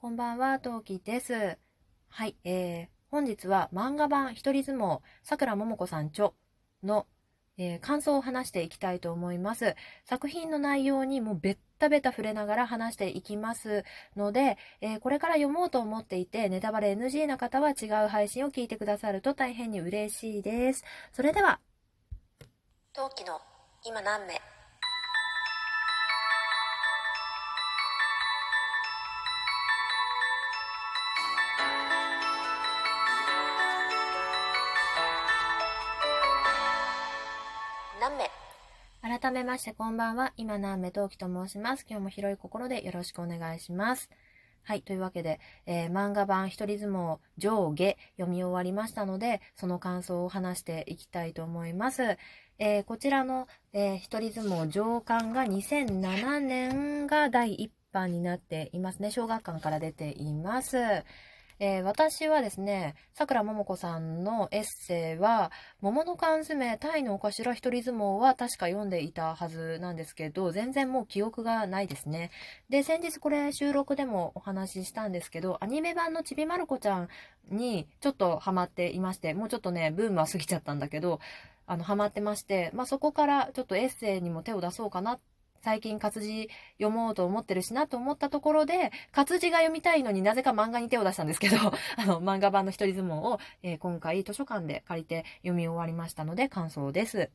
こんばんは、トウキです。はい、えー、本日は漫画版一人相撲、さくらももこさん著の、えー、感想を話していきたいと思います。作品の内容にもベッタベタ触れながら話していきますので、えー、これから読もうと思っていて、ネタバレ NG な方は違う配信を聞いてくださると大変に嬉しいです。それでは、陶器の今何名？改めましてこんばんは。今南目陶器と申します。今日も広い心でよろしくお願いします。はい。というわけで、えー、漫画版一人相撲上下読み終わりましたので、その感想を話していきたいと思います。えー、こちらの、えー、一人相撲上巻が2007年が第1版になっていますね。小学館から出ています。えー、私はですね、桜ももこさんのエッセイは、桃の缶詰、タイのお頭一人相撲は確か読んでいたはずなんですけど、全然もう記憶がないですね。で、先日これ収録でもお話ししたんですけど、アニメ版のちびまる子ちゃんにちょっとハマっていまして、もうちょっとね、ブームは過ぎちゃったんだけど、あの、ハマってまして、まあ、そこからちょっとエッセイにも手を出そうかなっ最近活字読もうと思ってるしなと思ったところで、活字が読みたいのになぜか漫画に手を出したんですけど、あの、漫画版の一人相撲を、えー、今回図書館で借りて読み終わりましたので感想です。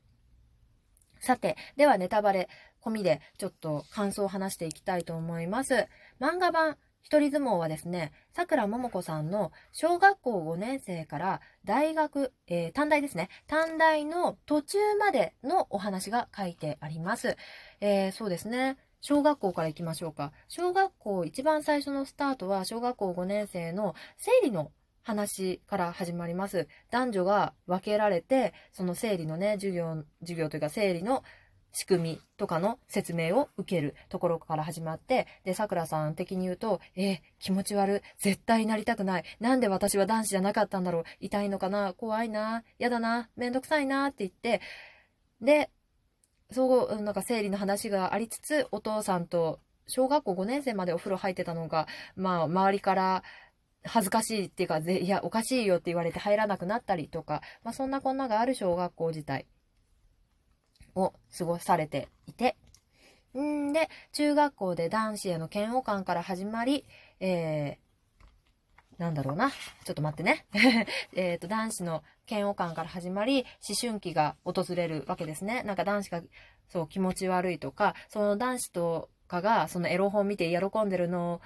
さて、ではネタバレ込みでちょっと感想を話していきたいと思います。漫画版一人相撲はですね、桜ももこさんの小学校5年生から大学、えー、短大ですね。短大の途中までのお話が書いてあります。えー、そうですね。小学校から行きましょうか。小学校一番最初のスタートは小学校5年生の生理の話から始まります。男女が分けられて、その生理のね、授業、授業というか生理の仕組みとかの説明を受けるところから始まって、で、桜さん的に言うと、えー、気持ち悪い、絶対なりたくない。なんで私は男子じゃなかったんだろう。痛いのかな？怖いな？嫌だな？めんどくさいな？って言って、で、そう、なんか生理の話がありつつ、お父さんと小学校5年生までお風呂入ってたのが、まあ、周りから恥ずかしいっていうか、いや、おかしいよって言われて入らなくなったりとか、まあ、そんなこんながある小学校自体。を過ごされていて、んで、中学校で男子への嫌悪感から始まり、えー、なんだろうな。ちょっと待ってね。えっと、男子の嫌悪感から始まり、思春期が訪れるわけですね。なんか男子が、そう、気持ち悪いとか、その男子とかが、そのエロ本見て喜んでるの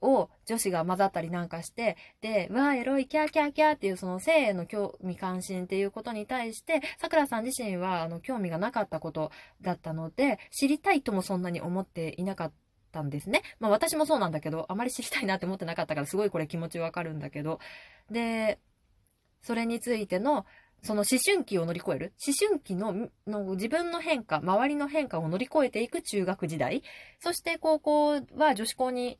を女子が混ざったりなんかして、で、わあ、エロい、キャーキャーキャーっていうその性への興味関心っていうことに対して、桜さん自身はあの興味がなかったことだったので、知りたいともそんなに思っていなかったたんですね。まあ私もそうなんだけど、あまり知りたいなって思ってなかったからすごいこれ気持ちわかるんだけど、で、それについての、その思春期を乗り越える思春期のの自分の変化、周りの変化を乗り越えていく中学時代。そして高校は女子校に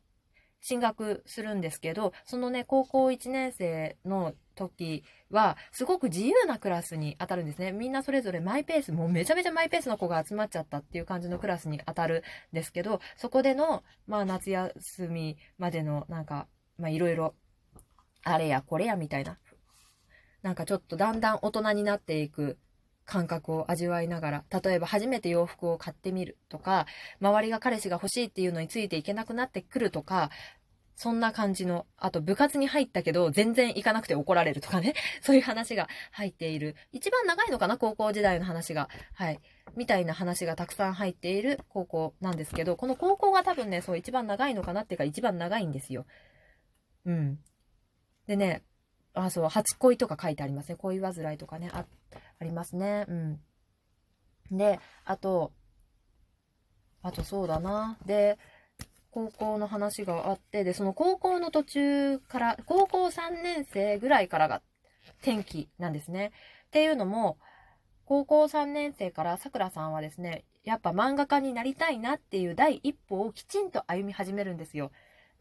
進学するんですけど、そのね、高校1年生の時は、すごく自由なクラスに当たるんですね。みんなそれぞれマイペース、もうめちゃめちゃマイペースの子が集まっちゃったっていう感じのクラスに当たるんですけど、そこでの、まあ夏休みまでのなんか、まあいろいろ、あれやこれやみたいな。なんかちょっとだんだん大人になっていく感覚を味わいながら、例えば初めて洋服を買ってみるとか、周りが彼氏が欲しいっていうのについていけなくなってくるとか、そんな感じの、あと部活に入ったけど全然行かなくて怒られるとかね、そういう話が入っている。一番長いのかな、高校時代の話が。はい。みたいな話がたくさん入っている高校なんですけど、この高校が多分ね、そう一番長いのかなっていうか一番長いんですよ。うん。でね、あ、そう、初恋とか書いてありますね。恋煩いとかね、あ、ありますね。うん。で、あと、あとそうだな。で、高校の話があって、で、その高校の途中から、高校3年生ぐらいからが転機なんですね。っていうのも、高校3年生からさくらさんはですね、やっぱ漫画家になりたいなっていう第一歩をきちんと歩み始めるんですよ。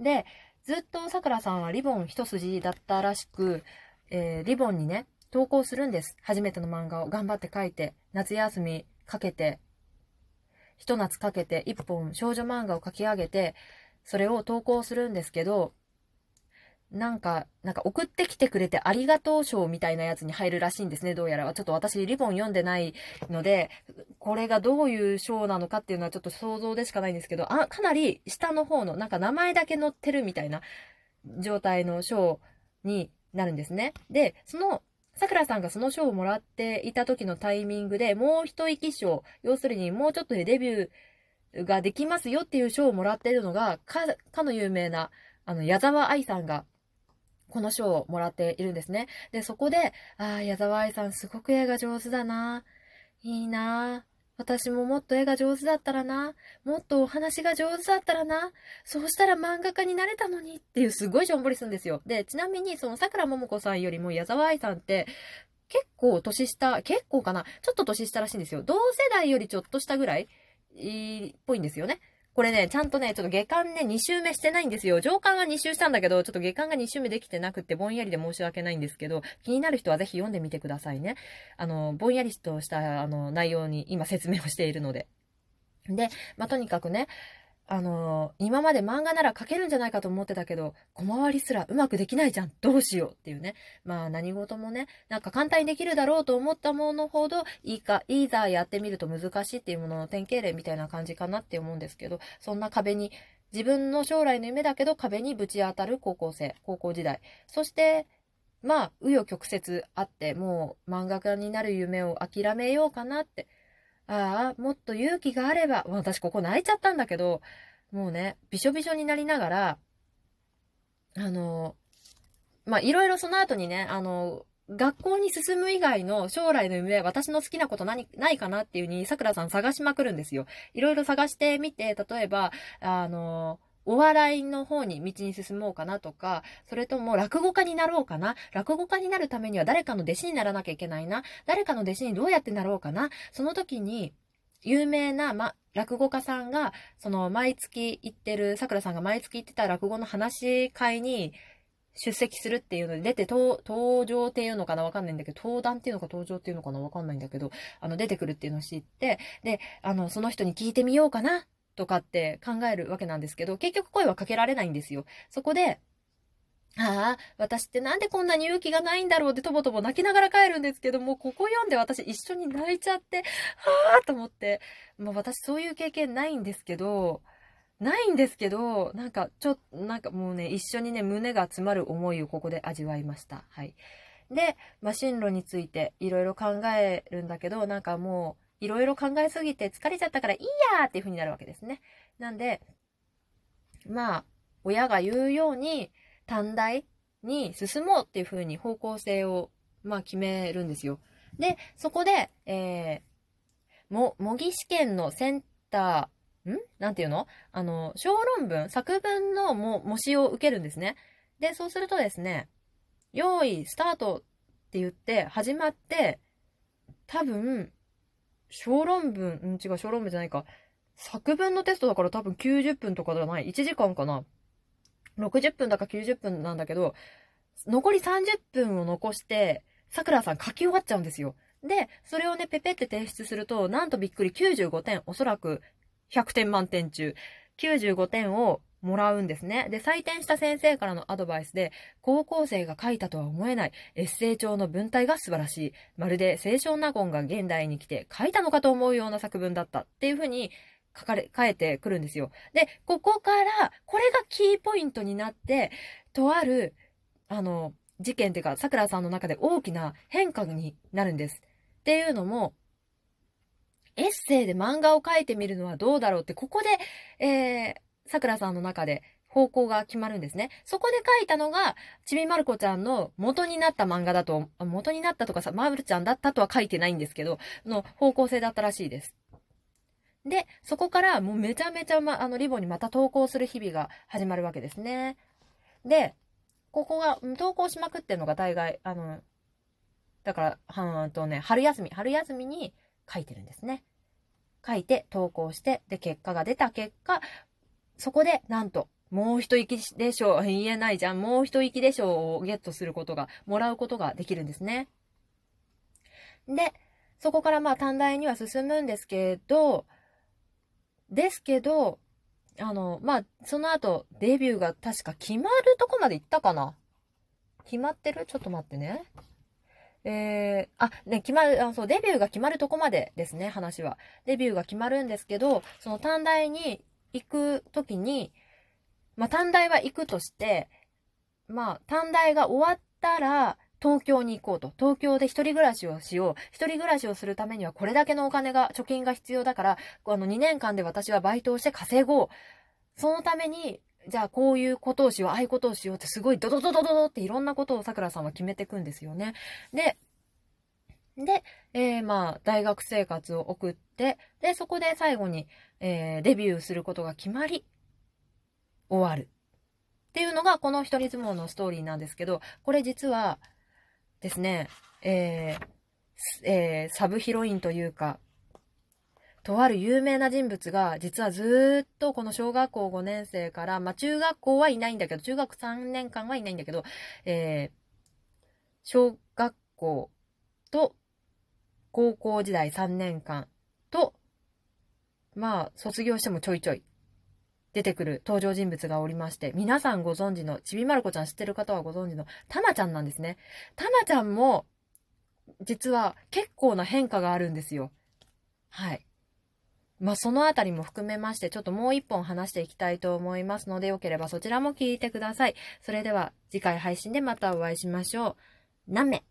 で、ずっとさくらさんはリボン一筋だったらしく、えー、リボンにね、投稿するんです。初めての漫画を頑張って書いて、夏休みかけて、ひと夏かけて一本少女漫画を書き上げて、それを投稿するんですけど、なんか、なんか送ってきてくれてありがとう賞みたいなやつに入るらしいんですね、どうやらは。ちょっと私リボン読んでないので、これがどういう賞なのかっていうのはちょっと想像でしかないんですけど、あ、かなり下の方の、なんか名前だけ載ってるみたいな状態の賞になるんですね。で、その、さくらさんがその賞をもらっていた時のタイミングでもう一息賞、要するにもうちょっとでデビューができますよっていう賞をもらっているのが、か、かの有名な、あの、矢沢愛さんがこの賞をもらっているんですね。で、そこで、ああ、矢沢愛さんすごく絵が上手だな。いいな。私ももっと絵が上手だったらな。もっとお話が上手だったらな。そうしたら漫画家になれたのにっていうすごいしょんぼりするんですよ。で、ちなみにその桜ももこさんよりも矢沢愛さんって結構年下、結構かなちょっと年下らしいんですよ。同世代よりちょっと下ぐらいっぽいんですよね。これね、ちゃんとね、ちょっと下巻ね、2周目してないんですよ。上巻は2周したんだけど、ちょっと下巻が2周目できてなくて、ぼんやりで申し訳ないんですけど、気になる人はぜひ読んでみてくださいね。あの、ぼんやりとした、あの、内容に今説明をしているので。で、まあ、とにかくね、あのー、今まで漫画なら描けるんじゃないかと思ってたけど、小回りすらうまくできないじゃん。どうしようっていうね。まあ何事もね、なんか簡単にできるだろうと思ったものほどいいか、いざやってみると難しいっていうものの典型例みたいな感じかなって思うんですけど、そんな壁に、自分の将来の夢だけど壁にぶち当たる高校生、高校時代。そして、まあ、紆余曲折あって、もう漫画家になる夢を諦めようかなって。ああ、もっと勇気があれば、私ここ泣いちゃったんだけど、もうね、びしょびしょになりながら、あの、まあ、いろいろその後にね、あの、学校に進む以外の将来の夢、私の好きなこと何、ないかなっていうに、桜さん探しまくるんですよ。いろいろ探してみて、例えば、あの、お笑いの方に道に進もうかなとか、それとも落語家になろうかな？落語家になるためには誰かの弟子にならなきゃいけないな？誰かの弟子にどうやってなろうかな？その時に、有名な、ま、落語家さんが、その、毎月行ってる、桜さんが毎月行ってた落語の話会に出席するっていうので出て、登場っていうのかなわかんないんだけど、登壇っていうのか登場っていうのかなわかんないんだけど、あの、出てくるっていうのを知って、で、あの、その人に聞いてみようかなとかって考えるわけなんですけど、結局声はかけられないんですよ。そこで、ああ、私ってなんでこんなに勇気がないんだろうってとぼとぼ泣きながら帰るんですけども、ここ読んで私一緒に泣いちゃって、はあと思って、もう私そういう経験ないんですけど、ないんですけど、なんかちょっと、なんかもうね、一緒にね、胸が詰まる思いをここで味わいました。はい。で、まあ、進路についていろいろ考えるんだけど、なんかもう、いろいろ考えすぎて疲れちゃったからいいやーっていう風になるわけですね。なんで、まあ、親が言うように、短大に進もうっていう風に方向性を、まあ、決めるんですよ。で、そこで、えー、も、模擬試験のセンター、ん？なんていうの？あの、小論文、作文のも、模試を受けるんですね。で、そうするとですね、用意、スタートって言って始まって、多分、小論文、ん違う、小論文じゃないか。作文のテストだから多分90分とかじゃない。1時間かな。60分だか90分なんだけど、残り30分を残して、桜さん書き終わっちゃうんですよ。で、それをね、ペペって提出すると、なんとびっくり95点、おそらく100点満点中、95点をもらうんですね。で、採点した先生からのアドバイスで、高校生が書いたとは思えないエッセイ帳の文体が素晴らしい。まるで清少納言が現代に来て書いたのかと思うような作文だったっていうふうに書かれ、変えてくるんですよ。で、ここから、これがキーポイントになって、とある、あの、事件っていうか、桜さんの中で大きな変化になるんです。っていうのも、エッセイで漫画を描いてみるのはどうだろうって、ここで、えー、桜さんの中で方向が決まるんですね。そこで書いたのが、ちびまる子ちゃんの元になった漫画だと、元になったとかさ、まるちゃんだったとは書いてないんですけど、の方向性だったらしいです。で、そこからもうめちゃめちゃ、ま、あの、リボンにまた投稿する日々が始まるわけですね。で、ここが、投稿しまくってるのが大概、あの、だから、はんとね、春休み、春休みに書いてるんですね。書いて、投稿して、で、結果が出た結果、そこで、なんと、もう一息でしょう、言えないじゃん、もう一息でしょうをゲットすることが、もらうことができるんですね。で、そこからまあ短大には進むんですけど、ですけど、あの、まあ、その後、デビューが確か決まるとこまで行ったかな決まってる？ちょっと待ってね。えー、あ、ね、決まる、あそう、デビューが決まるとこまでですね、話は。デビューが決まるんですけど、その短大に行くときに、まあ、短大は行くとして、まあ、短大が終わったら、東京に行こうと。東京で一人暮らしをしよう。一人暮らしをするためにはこれだけのお金が、貯金が必要だから、あの2年間で私はバイトをして稼ごう。そのために、じゃあこういうことをしよう、ああいうことをしようってすごいドドドドドドっていろんなことをさくらさんは決めていくんですよね。で、で、えー、まあ、大学生活を送って、で、そこで最後に、えー、デビューすることが決まり、終わる。っていうのが、この一人相撲のストーリーなんですけど、これ実は、ですね、えー、えー、サブヒロインというか、とある有名な人物が、実はずっとこの小学校5年生から、まあ中学校はいないんだけど、中学3年間はいないんだけど、えー、小学校と高校時代3年間と、まあ卒業してもちょいちょい出てくる登場人物がおりまして、皆さんご存知の、ちびまる子ちゃん知ってる方はご存知の、たまちゃんなんですね。たまちゃんも、実は結構な変化があるんですよ。はい。まあ、そのあたりも含めまして、ちょっともう一本話していきたいと思いますので、よければそちらも聞いてください。それでは、次回配信でまたお会いしましょう。何名